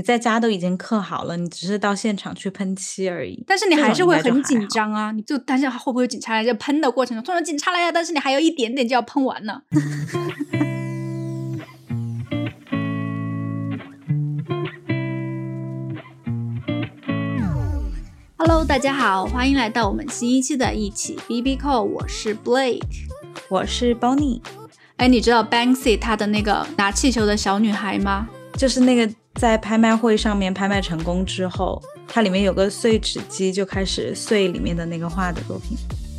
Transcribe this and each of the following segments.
你在家都已经刻好了，你只是到现场去喷漆而已。但是你还是会很紧张啊，你就担心会不会有警察来，就喷的过程中，突然警察来了，但是你还有一点点就要喷完了。Hello，大家好，欢迎来到我们新一期的一起 B B Call，我是 Blake。我是 Bonnie，哎，你知道 Banksy 他的那个拿气球的小女孩吗？就是那个在拍卖会上面拍卖成功之后，它里面有个碎纸机，就开始碎里面的那个画的作品。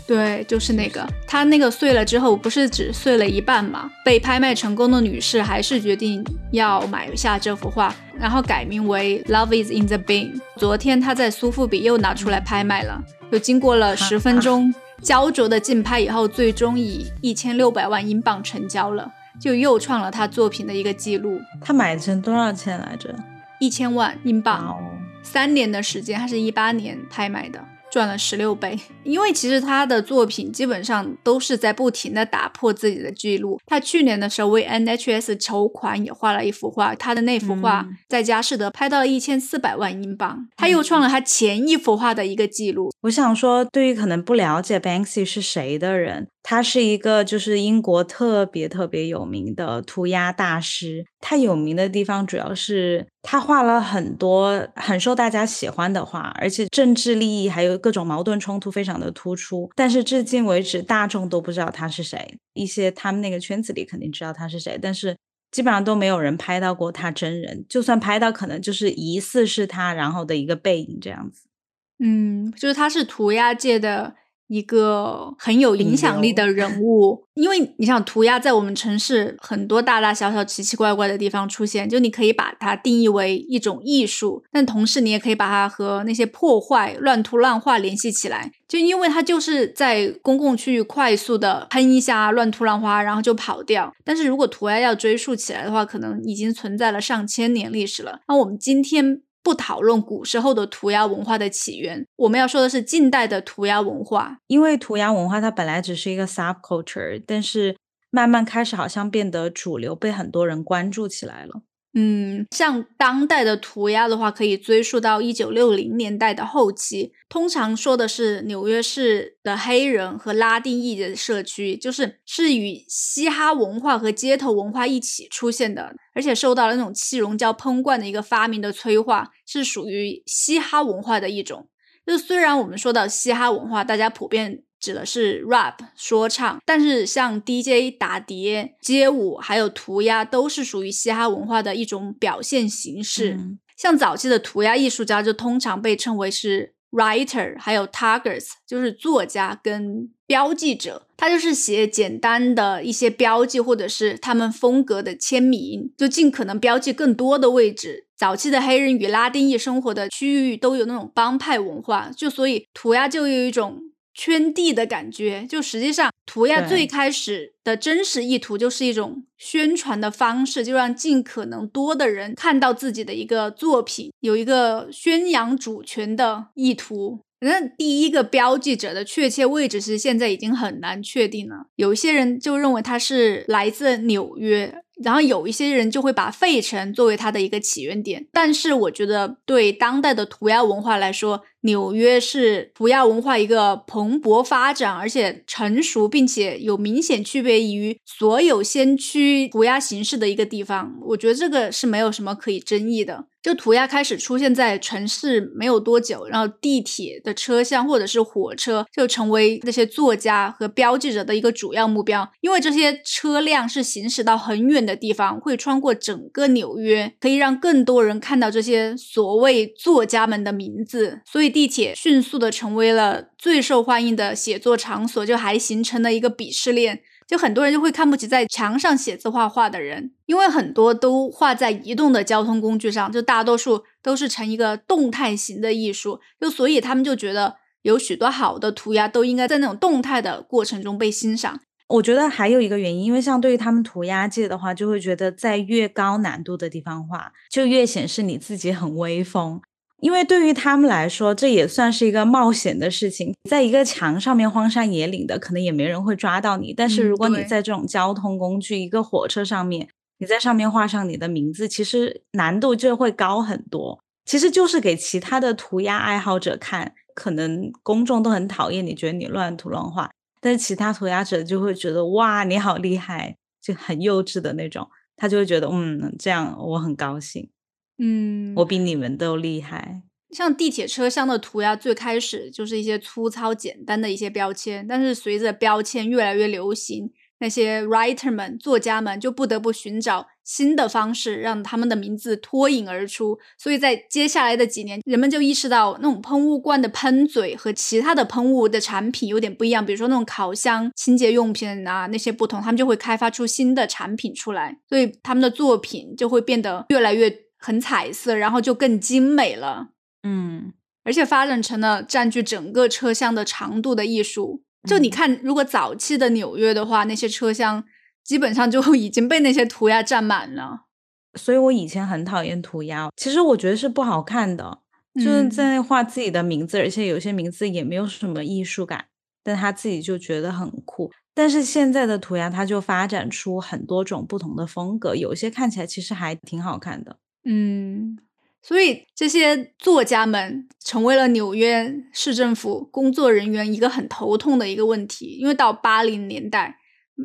对，就是那个，它那个碎了之后，不是只碎了一半嘛？被拍卖成功的女士还是决定要买下这幅画，然后改名为 Love is in the Bin。昨天她在苏富比又拿出来拍卖了，又经过了十分钟焦灼的竞拍以后，最终以一千六百万英镑成交了，就又创了他作品的一个记录，他买成多少钱来着？一千万英镑。哦，三年的时间，他是一八年拍卖的，赚了十六倍。因为其实他的作品基本上都是在不停的打破自己的记录。他去年的时候为 NHS 筹款也画了一幅画，他的那幅画嗯在佳士得拍到了一千四百万英镑，他又创了他前一幅画的一个记录。我想说，对于可能不了解 Banksy 是谁的人，他是一个就是英国特别特别有名的涂鸦大师。他有名的地方主要是他画了很多很受大家喜欢的画，而且政治利益还有各种矛盾冲突非常的突出。但是至今为止，大众都不知道他是谁。一些他们那个圈子里肯定知道他是谁，但是基本上都没有人拍到过他真人。就算拍到，可能就是疑似是他，然后的一个背影这样子。嗯，就是他是涂鸦界的一个很有影响力的人 物，因为你想涂鸦在我们城市很多大大小小奇奇怪怪的地方出现，就你可以把它定义为一种艺术，但同时你也可以把它和那些破坏、乱涂乱画联系起来，就因为它就是在公共区域快速的喷一下、乱涂乱画，然后就跑掉。但是如果涂鸦要追溯起来的话，可能已经存在了上千年历史了。那我们今天。不讨论古时候的涂鸦文化的起源，我们要说的是近代的涂鸦文化。因为涂鸦文化它本来只是一个 subculture，但是慢慢开始好像变得主流，被很多人关注起来了。嗯，像当代的涂鸦的话，可以追溯到一九六零年代的后期。通常说的是纽约市的黑人和拉丁裔的社区，就是是与嘻哈文化和街头文化一起出现的，而且受到了那种气溶胶喷罐的一个发明的催化，是属于嘻哈文化的一种。就虽然我们说到嘻哈文化，大家普遍指的是 rap 说唱，但是像 DJ 打碟、街舞还有涂鸦，都是属于嘻哈文化的一种表现形式。嗯像早期的涂鸦艺术家，就通常被称为是 writer，还有 taggers，就是作家跟标记者。他就是写简单的一些标记，或者是他们风格的签名，就尽可能标记更多的位置。早期的黑人与拉丁裔生活的区域都有那种帮派文化，就所以涂鸦就有一种圈地的感觉。就实际上，涂鸦最开始的真实意图就是一种宣传的方式，就让尽可能多的人看到自己的一个作品，有一个宣扬主权的意图。那第一个标记者的确切位置是现在已经很难确定了。有一些人就认为他是来自纽约，然后有一些人就会把费城作为它的一个起源点。但是我觉得对当代的涂鸦文化来说，纽约是涂鸦文化一个蓬勃发展，而且成熟，并且有明显区别于所有先驱涂鸦形式的一个地方。我觉得这个是没有什么可以争议的。就涂鸦开始出现在城市没有多久，然后地铁的车厢或者是火车就成为这些作家和标记者的一个主要目标，因为这些车辆是行驶到很远的地方，会穿过整个纽约，可以让更多人看到这些所谓作家们的名字，所以地铁迅速的成为了最受欢迎的写作场所，就还形成了一个鄙视链。就很多人就会看不起在墙上写字画画的人，因为很多都画在移动的交通工具上，就大多数都是成一个动态型的艺术，就所以他们就觉得有许多好的涂鸦都应该在那种动态的过程中被欣赏。我觉得还有一个原因，因为像对于他们涂鸦界的话，就会觉得在越高难度的地方画，就越显示你自己很威风。因为对于他们来说，这也算是一个冒险的事情。在一个墙上面荒山野岭的，可能也没人会抓到你。但是嗯如果你在这种交通工具，一个火车上面，你在上面画上你的名字，其实难度就会高很多。其实就是给其他的涂鸦爱好者看，可能公众都很讨厌你，觉得你乱涂乱画，但是其他涂鸦者就会觉得哇，你好厉害，就很幼稚的那种，他就会觉得嗯，这样我很高兴，嗯，我比你们都厉害。像地铁车厢的涂鸦，最开始就是一些粗糙简单的一些标签，但是随着标签越来越流行，那些 writer 们、作家们就不得不寻找新的方式，让他们的名字脱颖而出。所以在接下来的几年，人们就意识到那种喷雾罐的喷嘴和其他的喷雾的产品有点不一样，比如说那种烤箱、清洁用品啊那些不同，他们就会开发出新的产品出来，所以他们的作品就会变得越来越很彩色，然后就更精美了。嗯，而且发展成了占据整个车厢的长度的艺术。就你看，如果早期的纽约的话，那些车厢基本上就已经被那些涂鸦占满了。所以我以前很讨厌涂鸦，其实我觉得是不好看的，就是在画自己的名字，而且有些名字也没有什么艺术感，但他自己就觉得很酷。但是现在的涂鸦，它就发展出很多种不同的风格，有些看起来其实还挺好看的。嗯。所以这些作家们成为了纽约市政府工作人员一个很头痛的一个问题，因为到八零年代，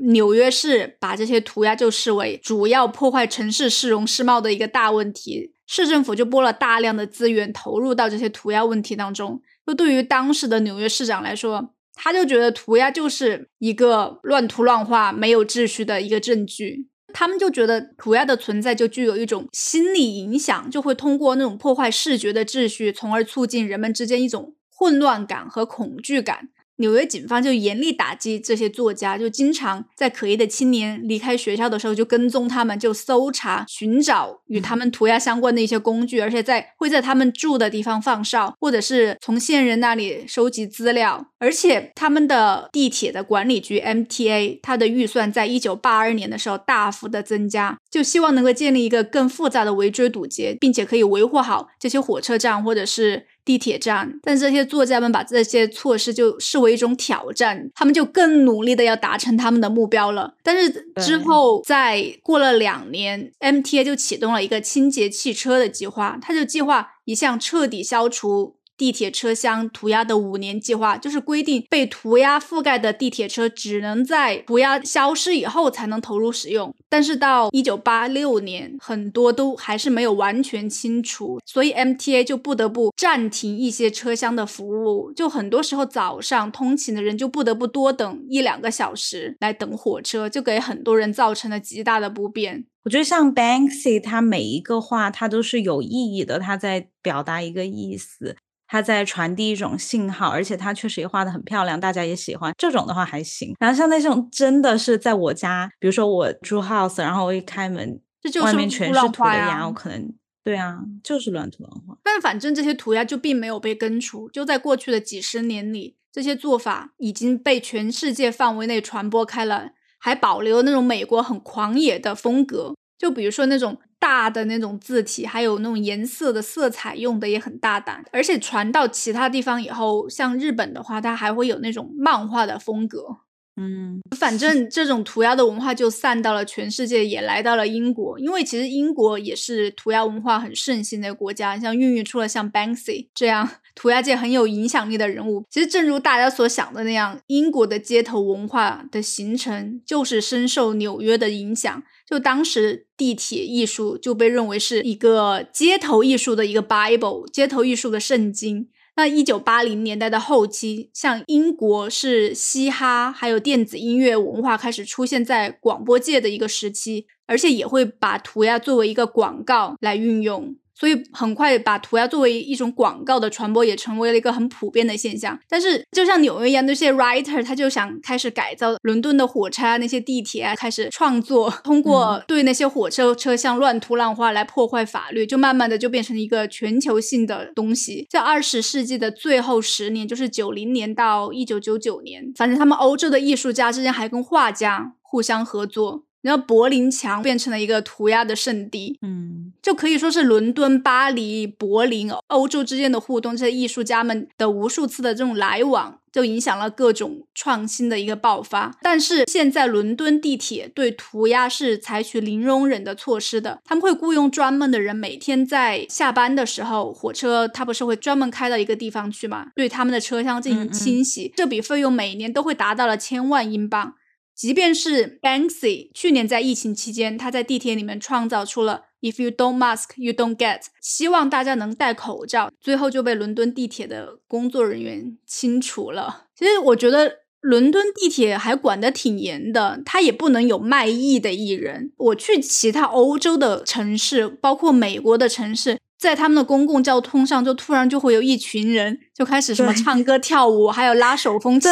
纽约市把这些涂鸦就视为主要破坏城市市容市貌的一个大问题，市政府就拨了大量的资源投入到这些涂鸦问题当中。就对于当时的纽约市长来说，他就觉得涂鸦就是一个乱涂乱画、没有秩序的一个证据。他们就觉得涂鸦的存在就具有一种心理影响，就会通过那种破坏视觉的秩序，从而促进人们之间一种混乱感和恐惧感。纽约警方就严厉打击这些作家，就经常在可疑的青年离开学校的时候就跟踪他们，就搜查、寻找与他们涂鸦相关的一些工具，而且在会在他们住的地方放哨，或者是从线人那里收集资料。而且他们的地铁的管理局 MTA，它的预算在一九八二年的时候大幅的增加，就希望能够建立一个更复杂的围追堵截，并且可以维护好这些火车站或者是。地铁站，但这些作家们把这些措施就视为一种挑战，他们就更努力的要达成他们的目标了。但是之后，在过了两年，MTA 就启动了一个清洁汽车的计划，他就计划一项彻底消除。地铁车厢涂鸦的五年计划就是规定，被涂鸦覆盖的地铁车只能在涂鸦消失以后才能投入使用。但是到一九八六年，很多都还是没有完全清除，所以 MTA 就不得不暂停一些车厢的服务。就很多时候早上通勤的人就不得不多等一两个小时来等火车，就给很多人造成了极大的不便。我觉得像 Banksy，他每一个画他都是有意义的，他在表达一个意思。他在传递一种信号，而且他确实也画的很漂亮，大家也喜欢这种的话还行。然后像那种真的是在我家，比如说我住 house，然后我一开门，外面全是涂的鸦，我可能对啊，就是乱涂乱画。但反正这些涂鸦就并没有被根除，就在过去的几十年里，这些做法已经被全世界范围内传播开了，还保留那种美国很狂野的风格，就比如说那种。大的那种字体，还有那种颜色的色彩用的也很大胆，而且传到其他地方以后，像日本的话，它还会有那种漫画的风格。嗯，反正这种涂鸦的文化就散到了全世界，也来到了英国。因为其实英国也是涂鸦文化很盛行的国家，像孕育出了像 Banksy 这样 涂鸦界很有影响力的人物。其实正如大家所想的那样，英国的街头文化的形成就是深受纽约的影响。就当时地铁艺术就被认为是一个街头艺术的一个 Bible，街头艺术的圣经。那一九八零年代的后期，像英国是嘻哈还有电子音乐文化开始出现在广播界的一个时期，而且也会把涂鸦作为一个广告来运用。所以很快把涂鸦作为一种广告的传播，也成为了一个很普遍的现象。但是就像纽约一样，那些 writer 他就想开始改造伦敦的火车啊，那些地铁啊，开始创作，通过对那些火车车厢乱涂乱画来破坏法律，就慢慢的就变成一个全球性的东西。在二十世纪的最后十年，就是九零年到一九九九年，反正他们欧洲的艺术家之间还跟画家互相合作。然后柏林墙变成了一个涂鸦的圣地，嗯，就可以说是伦敦、巴黎、柏林、欧洲之间的互动，这些艺术家们的无数次的这种来往，就影响了各种创新的一个爆发。但是现在伦敦地铁对涂鸦是采取零容忍的措施的，他们会雇佣专门的人，每天在下班的时候，火车它不是会专门开到一个地方去嘛，对他们的车厢进行清洗，这笔费用每年都会达到了千万英镑。即便是 Banksy 去年在疫情期间，他在地铁里面创造出了 "If you don't mask, you don't get"，希望大家能戴口罩，最后就被伦敦地铁的工作人员清除了。其实我觉得伦敦地铁还管得挺严的，它也不能有卖艺的艺人。我去其他欧洲的城市，包括美国的城市，在他们的公共交通上，就突然就会有一群人就开始什么唱歌跳舞，还有拉手风琴。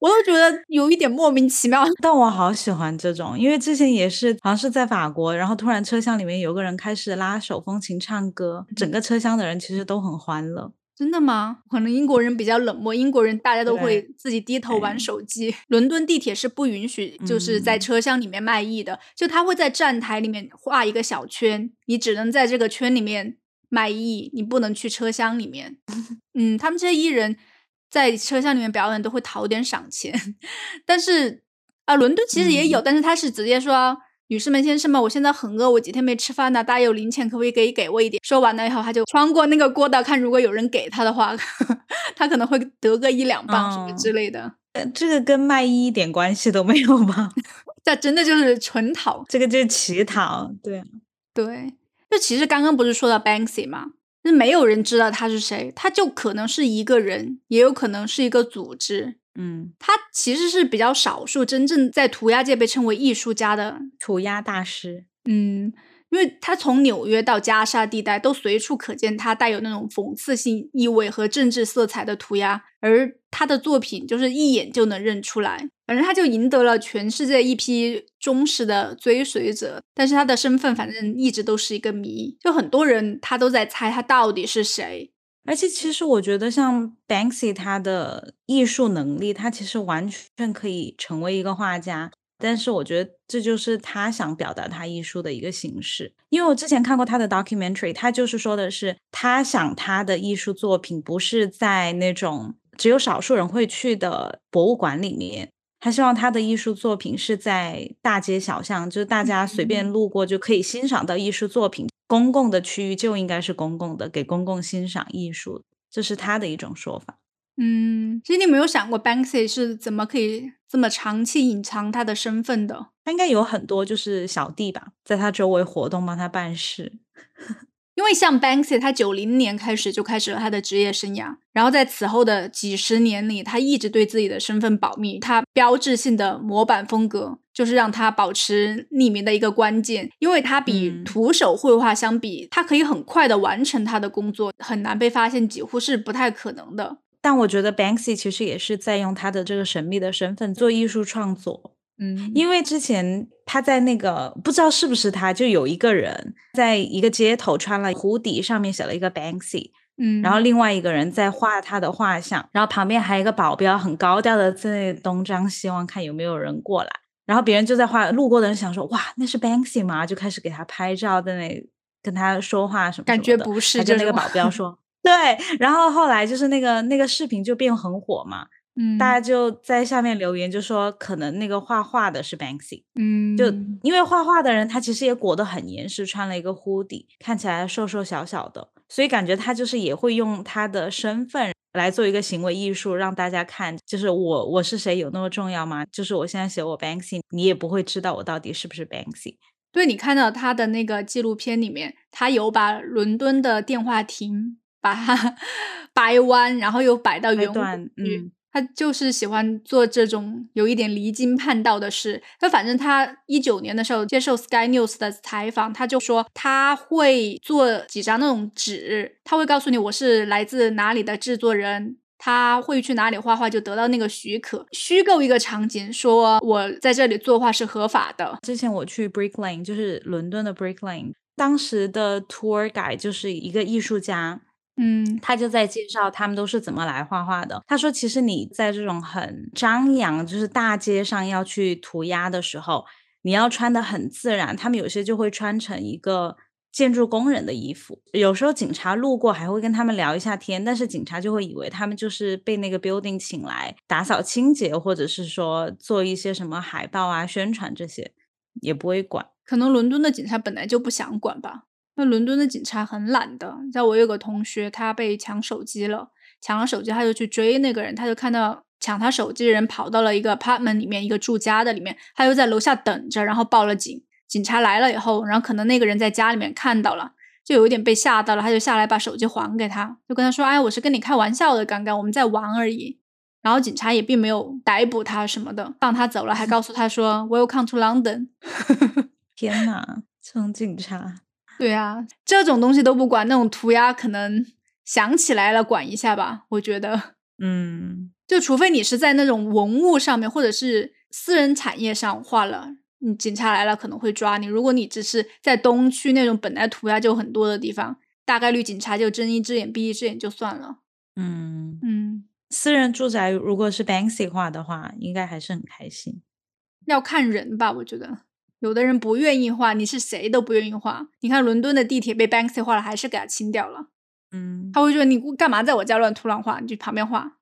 我都觉得有一点莫名其妙，但我好喜欢这种，因为之前也是好像是在法国，然后突然车厢里面有个人开始拉手风琴唱歌，整个车厢的人其实都很欢乐。真的吗？可能英国人比较冷漠，英国人大家都会自己低头玩手机。伦敦地铁是不允许就是在车厢里面卖艺的，就他会在站台里面画一个小圈，你只能在这个圈里面卖艺，你不能去车厢里面。嗯，他们这些艺人。在车厢里面表演都会讨点赏钱，但是啊，伦敦其实也有，但是他是直接说：“女士们、先生们，我现在很饿，我几天没吃饭了，大家有零钱可不可以给给我一点？”说完了以后，他就穿过那个过道，看如果有人给他的话，他可能会得个一两磅什么之类的。这个跟卖艺一点关系都没有吧？这真的就是纯讨，这个就是乞讨。对对，就其实刚刚不是说到 Banksy 吗？是没有人知道他是谁，他就可能是一个人，也有可能是一个组织。嗯，他其实是比较少数真正在涂鸦界被称为艺术家的涂鸦大师。嗯。因为他从纽约到加沙地带都随处可见他带有那种讽刺性意味和政治色彩的涂鸦，而他的作品就是一眼就能认出来。反正他就赢得了全世界一批忠实的追随者，但是他的身份反正一直都是一个谜，就很多人他都在猜他到底是谁。而且其实我觉得像 Banksy 他的艺术能力，他其实完全可以成为一个画家。但是我觉得这就是他想表达他艺术的一个形式，因为我之前看过他的 documentary，他就是说的是他想他的艺术作品不是在那种只有少数人会去的博物馆里面，他希望他的艺术作品是在大街小巷，就是大家随便路过就可以欣赏到艺术作品，公共的区域就应该是公共的，给公共欣赏艺术，这是他的一种说法。嗯，其实你没有想过 Banksy 是怎么可以这么长期隐藏他的身份的？他应该有很多就是小弟吧，在他周围活动，帮他办事。因为像 Banksy，他九零年开始就开始了他的职业生涯，然后在此后的几十年里，他一直对自己的身份保密。他标志性的模板风格就是让他保持匿名的一个关键，因为他比徒手绘画相比，他可以很快的完成他的工作，很难被发现，几乎是不太可能的。但我觉得 Banksy 其实也是在用他的这个神秘的身份做艺术创作，嗯，因为之前他在那个不知道是不是他，就有一个人在一个街头穿了湖底，上面写了一个 Banksy，嗯，然后另外一个人在画他的画像，然后旁边还有一个保镖很高调的在东张西望，看有没有人过来，然后别人就在画，路过的人想说哇那是 Banksy 吗？就开始给他拍照，在那跟他说话什么，感觉不是，就那个保镖说。对，然后后来就是那个那个视频就变很火嘛，嗯，大家就在下面留言，就说可能那个画画的是 Banksy，嗯，就因为画画的人他其实也裹得很严实，穿了一个 hoodie，看起来瘦瘦小小的，所以感觉他就是也会用他的身份来做一个行为艺术，让大家看，就是我我是谁有那么重要吗？就是我现在写我 Banksy，你也不会知道我到底是不是 Banksy。对你看到他的那个纪录片里面，他有把伦敦的电话亭。把它掰弯，然后又摆到原嗯，他就是喜欢做这种有一点离经叛道的事。他反正他一九年的时候接受 Sky News 的采访，他就说他会做几张那种纸，他会告诉你我是来自哪里的制作人，他会去哪里画画就得到那个许可，虚构一个场景，说我在这里作画是合法的。之前我去 Brick Lane，就是伦敦的 Brick Lane，当时的 tour guide 就是一个艺术家。嗯，他就在介绍他们都是怎么来画画的。他说，其实你在这种很张扬，就是大街上要去涂鸦的时候，你要穿的很自然，他们有些就会穿成一个建筑工人的衣服。有时候警察路过还会跟他们聊一下天，但是警察就会以为他们就是被那个 building 请来打扫清洁，或者是说做一些什么海报啊、宣传这些，也不会管。可能伦敦的警察本来就不想管吧。那伦敦的警察很懒的。在我有个同学，他被抢手机了，抢了手机他就去追那个人，他就看到。抢他手机的人跑到了一个 apartment 里面，一个住家的里面，他又在楼下等着，然后报了警。警察来了以后，然后可能那个人在家里面看到了，就有一点被吓到了，他就下来把手机还给他，就跟他说：“哎，我是跟你开玩笑的，刚刚我们在玩而已。”然后警察也并没有逮捕他什么的，放他走了，还告诉他说：“Welcome to London。”天呐，这种警察，对啊，这种东西都不管，那种涂鸦可能想起来了管一下吧，我觉得，嗯。就除非你是在那种文物上面，或者是私人产业上画了，你警察来了可能会抓你。如果你只是在东区那种本来涂鸦就很多的地方，大概率警察就睁一只眼闭一只眼就算了。嗯嗯，私人住宅如果是 Banksy 画的话，应该还是很开心。要看人吧，我觉得有的人不愿意画，你是谁都不愿意画。你看伦敦的地铁被 Banksy 画了，还是给他清掉了。嗯，他会说你干嘛在我家乱涂乱画？你去旁边画。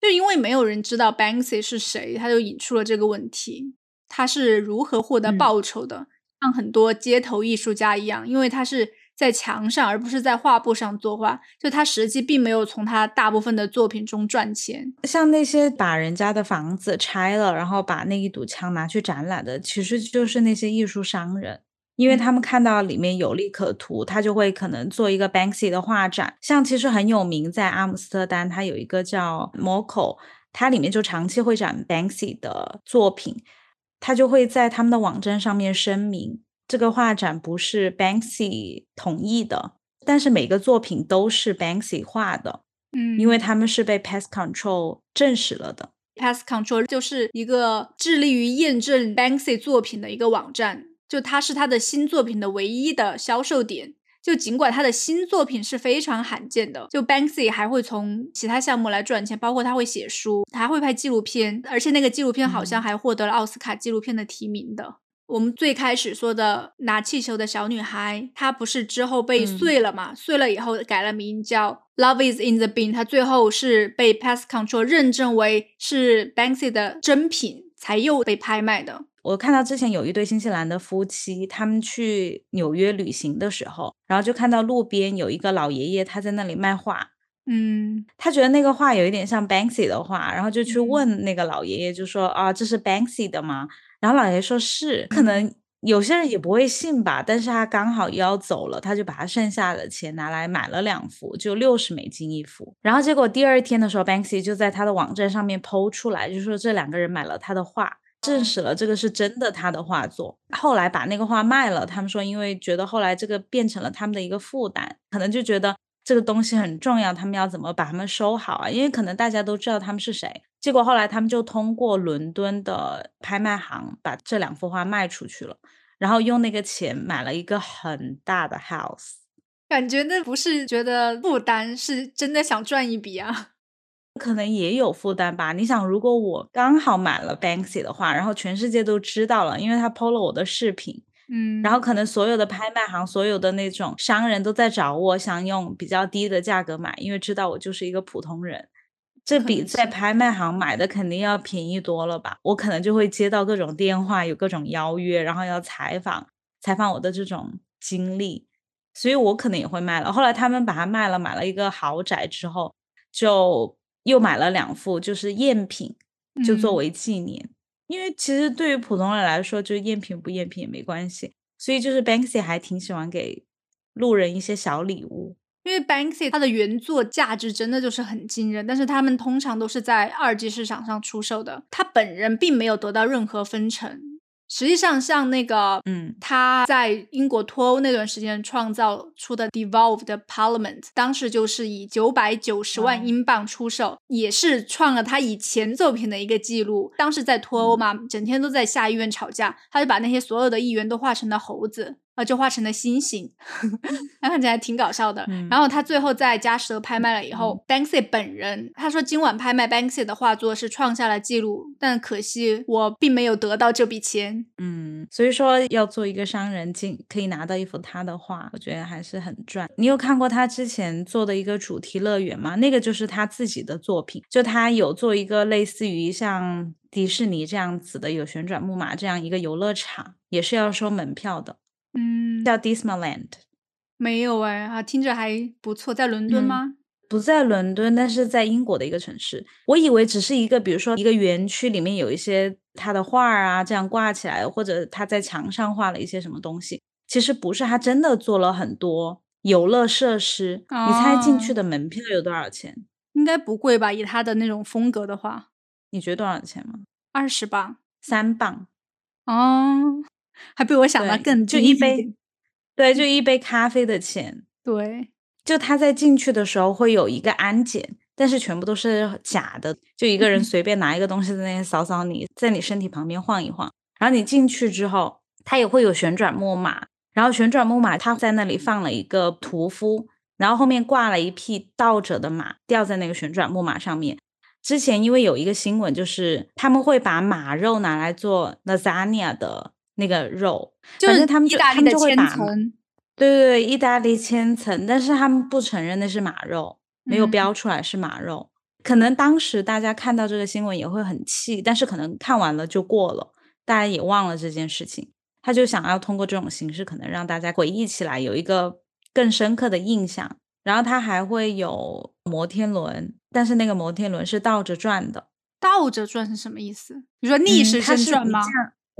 就因为没有人知道 Banksy 是谁，他就引出了这个问题：他是如何获得报酬的？像很多街头艺术家一样，因为他是在墙上而不是在画布上作画，就他实际并没有从他大部分的作品中赚钱。像那些把人家的房子拆了，然后把那一堵墙拿去展览的，其实就是那些艺术商人。因为他们看到里面有利可图，他就会可能做一个 Banksy 的画展。像其实很有名，在阿姆斯特丹，它有一个叫 Moco，它里面就长期会展 Banksy 的作品。他就会在他们的网站上面声明，这个画展不是 Banksy 同意的，但是每个作品都是 Banksy 画的。嗯，因为他们是被 Pest Control 证实了的。Pest Control 就是一个致力于验证 Banksy 作品的一个网站。就它是他的新作品的唯一的销售点。就尽管他的新作品是非常罕见的，就 Banksy 还会从其他项目来赚钱，包括他会写书，他还会拍纪录片，而且那个纪录片好像还获得了奥斯卡纪录片的提名的。我们最开始说的拿气球的小女孩，她不是之后被碎了嘛？碎了以后改了名叫 Love is in the Bin，她最后是被 Pest Control 认证为是 Banksy 的真品，才又被拍卖的。我看到之前有一对新西兰的夫妻，他们去纽约旅行的时候，然后就看到路边有一个老爷爷，他在那里卖画。嗯，他觉得那个画有一点像 Banksy 的画，然后就去问那个老爷爷，就说啊，这是 Banksy 的吗？然后老爷爷说是。可能有些人也不会信吧，但是他刚好要走了，他就把他剩下的钱拿来买了两幅，就六十美金一幅。然后结果第二天的时候，Banksy 就在他的网站上面剖出来，就说这两个人买了他的画。证实了这个是真的，他的画作。后来把那个画卖了，他们说因为觉得后来这个变成了他们的一个负担，可能就觉得这个东西很重要，他们要怎么把他们收好啊？因为可能大家都知道他们是谁。结果后来他们就通过伦敦的拍卖行把这两幅画卖出去了，然后用那个钱买了一个很大的 house。感觉那不是觉得负担，是真的想赚一笔啊。可能也有负担吧。你想，如果我刚好买了 Banksy 的话，然后全世界都知道了，因为他 PO 了我的视频，嗯，然后可能所有的拍卖行、所有的那种商人都在找我，想用比较低的价格买，因为知道我就是一个普通人。这比在拍卖行买的肯定要便宜多了吧？我可能就会接到各种电话，有各种邀约，然后要采访采访我的这种经历，所以我可能也会卖了。后来他们把它卖了，买了一个豪宅之后，就。又买了两副，就是赝品，就作为纪念。因为其实对于普通人来说，就是赝品不赝品也没关系。所以就是 Banksy 还挺喜欢给路人一些小礼物。因为 Banksy 它的原作价值真的就是很惊人，但是他们通常都是在二级市场上出售的，他本人并没有得到任何分成。实际上，像那个，嗯，他在英国脱欧那段时间创造出的 Devolved Parliament，当时就是以九百九十万英镑出售，也是创了他以前作品的一个记录。当时在脱欧嘛，整天都在下议院吵架，他就把那些所有的议员都画成了猴子，呃，就画成了星星，那看起来挺搞笑的。嗯然后他最后在佳士得拍卖了以后、b a n k s y 本人他说今晚拍卖 Banksy 的画作是创下了记录，但可惜我并没有得到这笔钱。嗯，所以说要做一个商人进可以拿到一幅他的画，我觉得还是很赚。你有看过他之前做的一个主题乐园吗？那个就是他自己的作品，就他有做一个类似于像迪士尼这样子的有旋转木马这样一个游乐场，也是要收门票的，嗯，叫 Dismaland。没有哎，啊，听着还不错，在伦敦嗯吗？不在伦敦，但是在英国的一个城市。我以为只是一个，比如说一个园区里面有一些他的画儿啊，这样挂起来，或者他在墙上画了一些什么东西。其实不是，他真的做了很多游乐设施。你猜进去哦的门票有多少钱？应该不贵吧？以他的那种风格的话，你觉得多少钱吗？二十磅。三磅。哦，还比我想的对更就一杯对，就一杯咖啡的钱。对，就他在进去的时候会有一个安检，但是全部都是假的，就一个人嗯随便拿一个东西在那边扫扫你，在你身体旁边晃一晃，然后你进去之后，它也会有旋转木马，然后旋转木马它在那里放了一个屠夫，然后后面挂了一匹倒着的马，吊在那个旋转木马上面。之前因为有一个新闻，就是他们会把马肉拿来做 lasagna 的那个肉，就是反正他们就他意大利的千们就会把层，对对对，意大利千层，但是他们不承认那是马肉，没有嗯标出来是马肉。可能当时大家看到这个新闻也会很气，但是可能看完了就过了，大家也忘了这件事情。他就想要通过这种形式，可能让大家回忆起来，有一个更深刻的印象。然后它还会有摩天轮，但是那个摩天轮是倒着转的，倒着转是什么意思？你说逆时针转吗？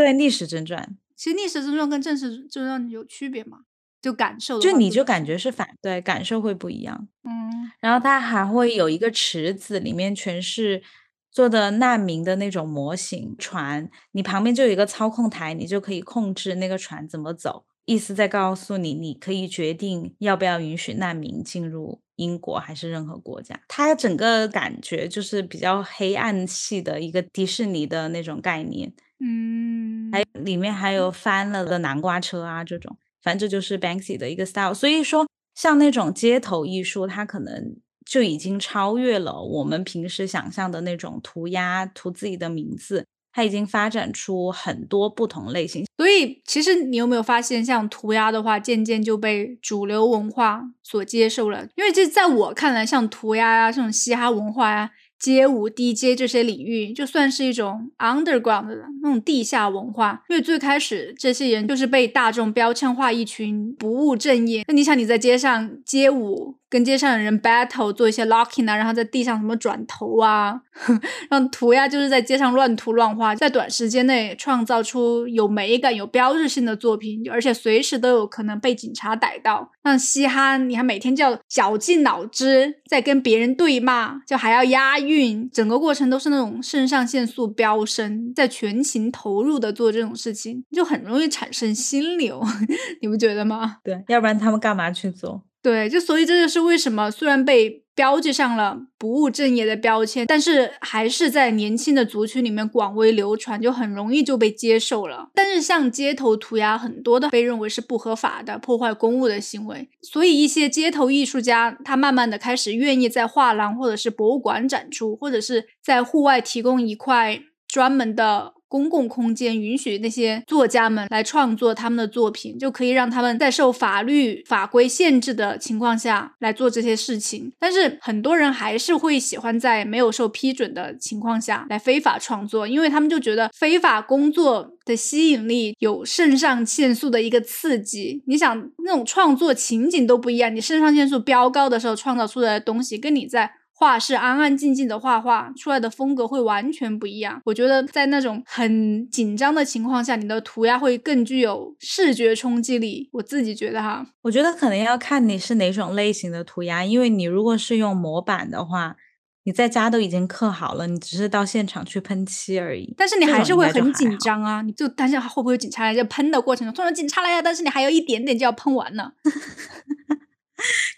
对，逆时针转，其实逆时针转跟正时针转有区别吗？就感受就你就感觉是反对，感受会不一样。嗯然后它还会有一个池子，里面全是做的难民的那种模型船，你旁边就有一个操控台，你就可以控制那个船怎么走。意思在告诉你，你可以决定要不要允许难民进入英国还是任何国家。它整个感觉就是比较黑暗系的一个迪士尼的那种概念，嗯，还里面还有翻了的南瓜车啊这种，反正这就是 Banksy 的一个 style。所以说，像那种街头艺术，它可能就已经超越了我们平时想象的那种涂鸦、涂自己的名字，它已经发展出很多不同类型。所以其实你有没有发现，像涂鸦的话，渐渐就被主流文化所接受了？因为这在我看来，像涂鸦啊、这种嘻哈文化呀、街舞、DJ 这些领域，就算是一种 underground 的那种地下文化。因为最开始这些人就是被大众标签化一群不务正业。那你想你在街上街舞，跟街上的人 battle，做一些 locking 啊，然后在地上什么转头啊，让涂鸦就是在街上乱涂乱画，在短时间内创造出有美感、有标志性的作品，而且随时都有可能被警察逮到。像嘻哈，你还每天就要绞尽脑汁在跟别人对骂，就还要押韵，整个过程都是那种肾上腺素飙升，在全情投入的做这种事情，就很容易产生心流，你不觉得吗？对，要不然他们干嘛去做？对，就所以这就是为什么虽然被标记上了不务正业的标签，但是还是在年轻的族群里面广为流传，就很容易就被接受了。但是像街头涂鸦，很多的被认为是不合法的、破坏公物的行为，所以一些街头艺术家他慢慢的开始愿意在画廊或者是博物馆展出，或者是在户外提供一块专门的公共空间，允许那些作家们来创作他们的作品，就可以让他们在受法律法规限制的情况下来做这些事情。但是很多人还是会喜欢在没有受批准的情况下来非法创作，因为他们就觉得非法工作的吸引力有肾上腺素的一个刺激。你想那种创作情景都不一样，你肾上腺素飙高的时候创造出来的东西，跟你在画室安安静静的画画出来的风格会完全不一样。我觉得在那种很紧张的情况下，你的涂鸦会更具有视觉冲击力。我自己觉得哈，我觉得可能要看你是哪种类型的涂鸦，因为你如果是用模板的话，你在家都已经刻好了，你只是到现场去喷漆而已。但是你还是会很紧张啊，你就担心会不会有警察来，就喷的过程中突然警察来了，但是你还有一点点就要喷完了。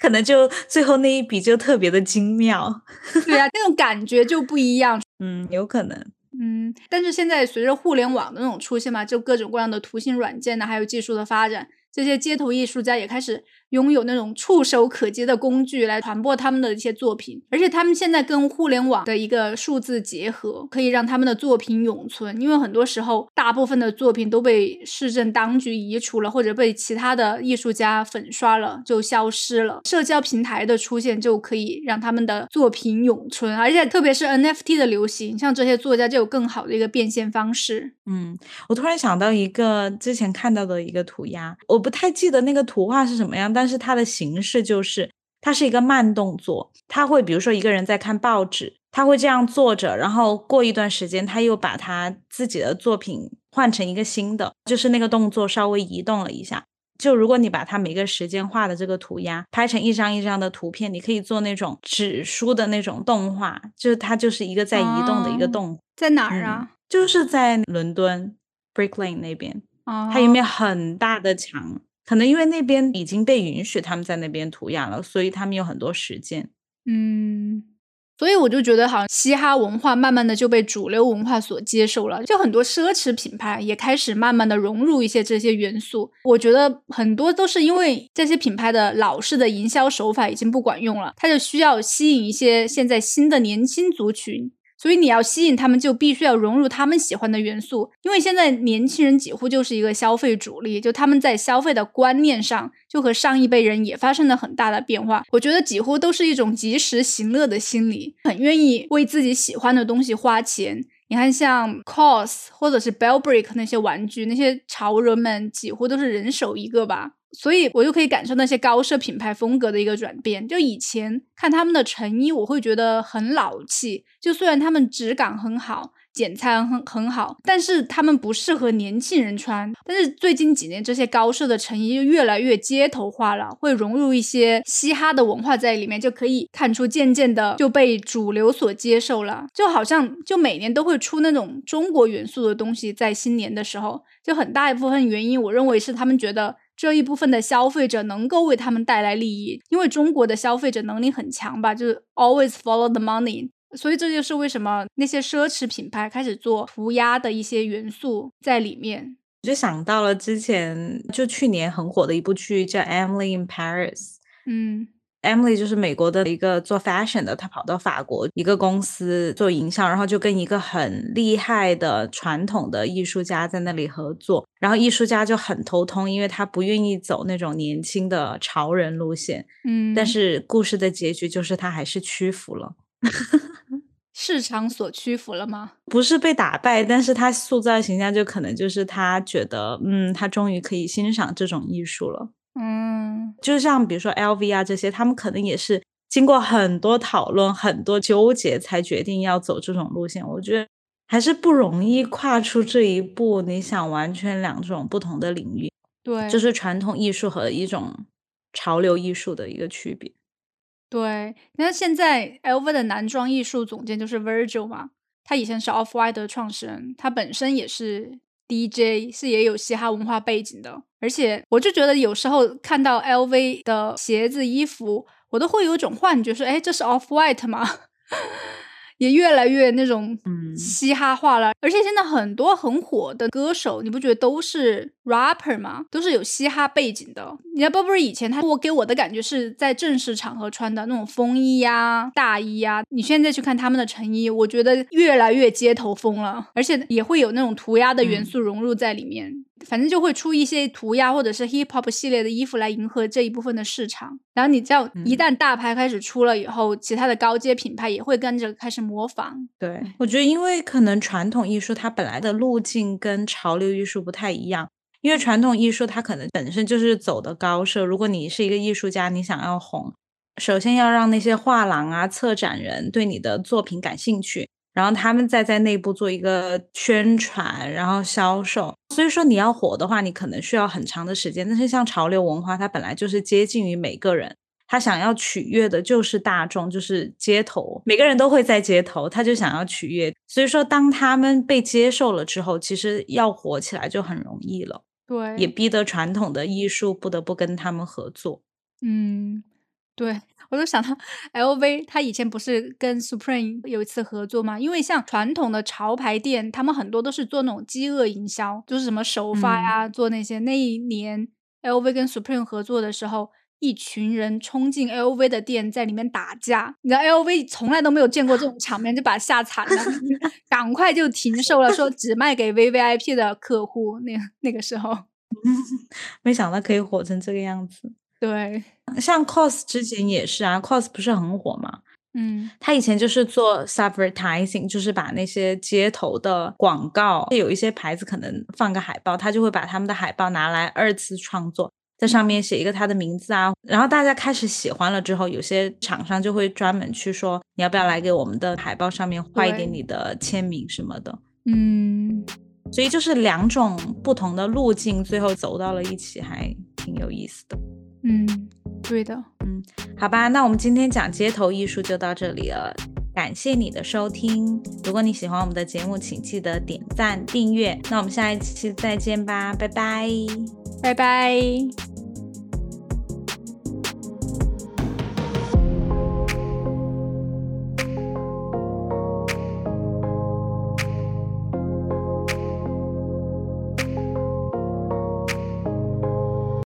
可能就最后那一笔就特别的精妙。对啊，那种感觉就不一样。嗯，有可能。嗯，但是现在随着互联网的那种出现嘛，就各种各样的图形软件呢，还有技术的发展，这些街头艺术家也开始拥有那种触手可及的工具来传播他们的一些作品，而且他们现在跟互联网的一个数字结合，可以让他们的作品永存。因为很多时候，大部分的作品都被市政当局移除了，或者被其他的艺术家粉刷了，就消失了。社交平台的出现就可以让他们的作品永存，而且特别是 NFT 的流行，像这些作家就有更好的一个变现方式。嗯，我突然想到一个之前看到的一个涂鸦，我。不太记得那个图画是什么样，但是它的形式就是它是一个慢动作，他会比如说一个人在看报纸，他会这样坐着，然后过一段时间他又把他自己的作品换成一个新的，就是那个动作稍微移动了一下。就如果你把它每个时间画的这个涂鸦拍成一张一张的图片，你可以做那种纸书的那种动画，就是它就是一个在移动的一个动。在哪儿啊？就是在伦敦 Brick Lane 那边。它一面很大的墙，可能因为那边已经被允许他们在那边涂鸦了，所以他们有很多时间。嗯，所以我就觉得，好像嘻哈文化慢慢的就被主流文化所接受了，就很多奢侈品牌也开始慢慢的融入一些这些元素。我觉得很多都是因为这些品牌的老式的营销手法已经不管用了，它就需要吸引一些现在新的年轻族群。所以你要吸引他们，就必须要融入他们喜欢的元素。因为现在年轻人几乎就是一个消费主力，就他们在消费的观念上，就和上一辈人也发生了很大的变化。我觉得几乎都是一种及时行乐的心理，很愿意为自己喜欢的东西花钱。你看，像 COS 或者是 Bellbrick 那些玩具，那些潮人们几乎都是人手一个吧。所以我就可以感受那些高奢品牌风格的一个转变。就以前看他们的成衣，我会觉得很老气。就虽然他们质感很好，剪裁很很好，但是他们不适合年轻人穿。但是最近几年，这些高奢的成衣就越来越街头化了，会融入一些嘻哈的文化在里面，就可以看出渐渐的就被主流所接受了。就好像就每年都会出那种中国元素的东西，在新年的时候，就很大一部分原因，我认为是他们觉得。这一部分的消费者能够为他们带来利益，因为中国的消费者能力很强吧，就是 always follow the money，所以这就是为什么那些奢侈品牌开始做涂鸦的一些元素在里面。我就想到了之前就去年很火的一部剧叫《Emily in Paris》，嗯。Emily 就是美国的一个做 fashion 的，她跑到法国一个公司做营销，然后就跟一个很厉害的传统的艺术家在那里合作，然后艺术家就很头痛，因为他不愿意走那种年轻的潮人路线。嗯，但是故事的结局就是他还是屈服了，市场所屈服了吗？不是被打败，但是他塑造的形象就可能就是他觉得，嗯，他终于可以欣赏这种艺术了。嗯，就像比如说 LV 啊这些，他们可能也是经过很多讨论、很多纠结才决定要走这种路线。我觉得还是不容易跨出这一步。你想完全两种不同的领域，对，就是传统艺术和一种潮流艺术的一个区别。对，那现在 LV 的男装艺术总监就是 Virgil 嘛，他以前是 Off White 的创始人，他本身也是。DJ 是也有嘻哈文化背景的，而且我就觉得有时候看到 LV 的鞋子、衣服，我都会有种幻觉，说：“哎，这是 Off White 吗？”也越来越那种嘻哈化了，而且现在很多很火的歌手，你不觉得都是 rapper 吗？都是有嘻哈背景的。你看 Burberry 以前他我给我的感觉是在正式场合穿的那种风衣呀、大衣呀，你现在去看他们的成衣，我觉得越来越街头风了，而且也会有那种涂鸦的元素融入在里面。反正就会出一些涂鸦或者是 hip hop 系列的衣服来迎合这一部分的市场。然后你这样一旦大牌开始出了以后，其他的高阶品牌也会跟着开始模仿。对，我觉得因为可能传统艺术它本来的路径跟潮流艺术不太一样，因为传统艺术它可能本身就是走的高奢。如果你是一个艺术家，你想要红，首先要让那些画廊啊、策展人对你的作品感兴趣。然后他们再在内部做一个宣传，然后销售。所以说你要火的话，你可能需要很长的时间。但是像潮流文化，它本来就是接近于每个人，他想要取悦的就是大众，就是街头，每个人都会在街头，他就想要取悦。所以说，当他们被接受了之后，其实要火起来就很容易了。对，也逼得传统的艺术不得不跟他们合作。嗯，对。我就想到，LV 他以前不是跟 Supreme 有一次合作吗？因为像传统的潮牌店，他们很多都是做那种饥饿营销，就是什么首发呀，做那些。那一年 LV 跟 Supreme 合作的时候，一群人冲进 LV 的店，在里面打架。你知道 LV 从来都没有见过这种场面，就把吓惨了，赶快就停售了，说只卖给 VVIP 的客户。那那个时候，没想到可以火成这个样子。对，像 COS 之前也是啊，COS 不是很火嘛？嗯，他以前就是做 advertising，就是把那些街头的广告，有一些牌子可能放个海报，他就会把他们的海报拿来二次创作，在上面写一个他的名字啊。然后大家开始喜欢了之后，有些厂商就会专门去说，你要不要来给我们的海报上面画一点你的签名什么的。嗯，所以就是两种不同的路径，最后走到了一起，还挺有意思的。嗯，对的，嗯，好吧，那我们今天讲街头艺术就到这里了，感谢你的收听。如果你喜欢我们的节目，请记得点赞订阅。那我们下一期再见吧，拜拜，拜拜。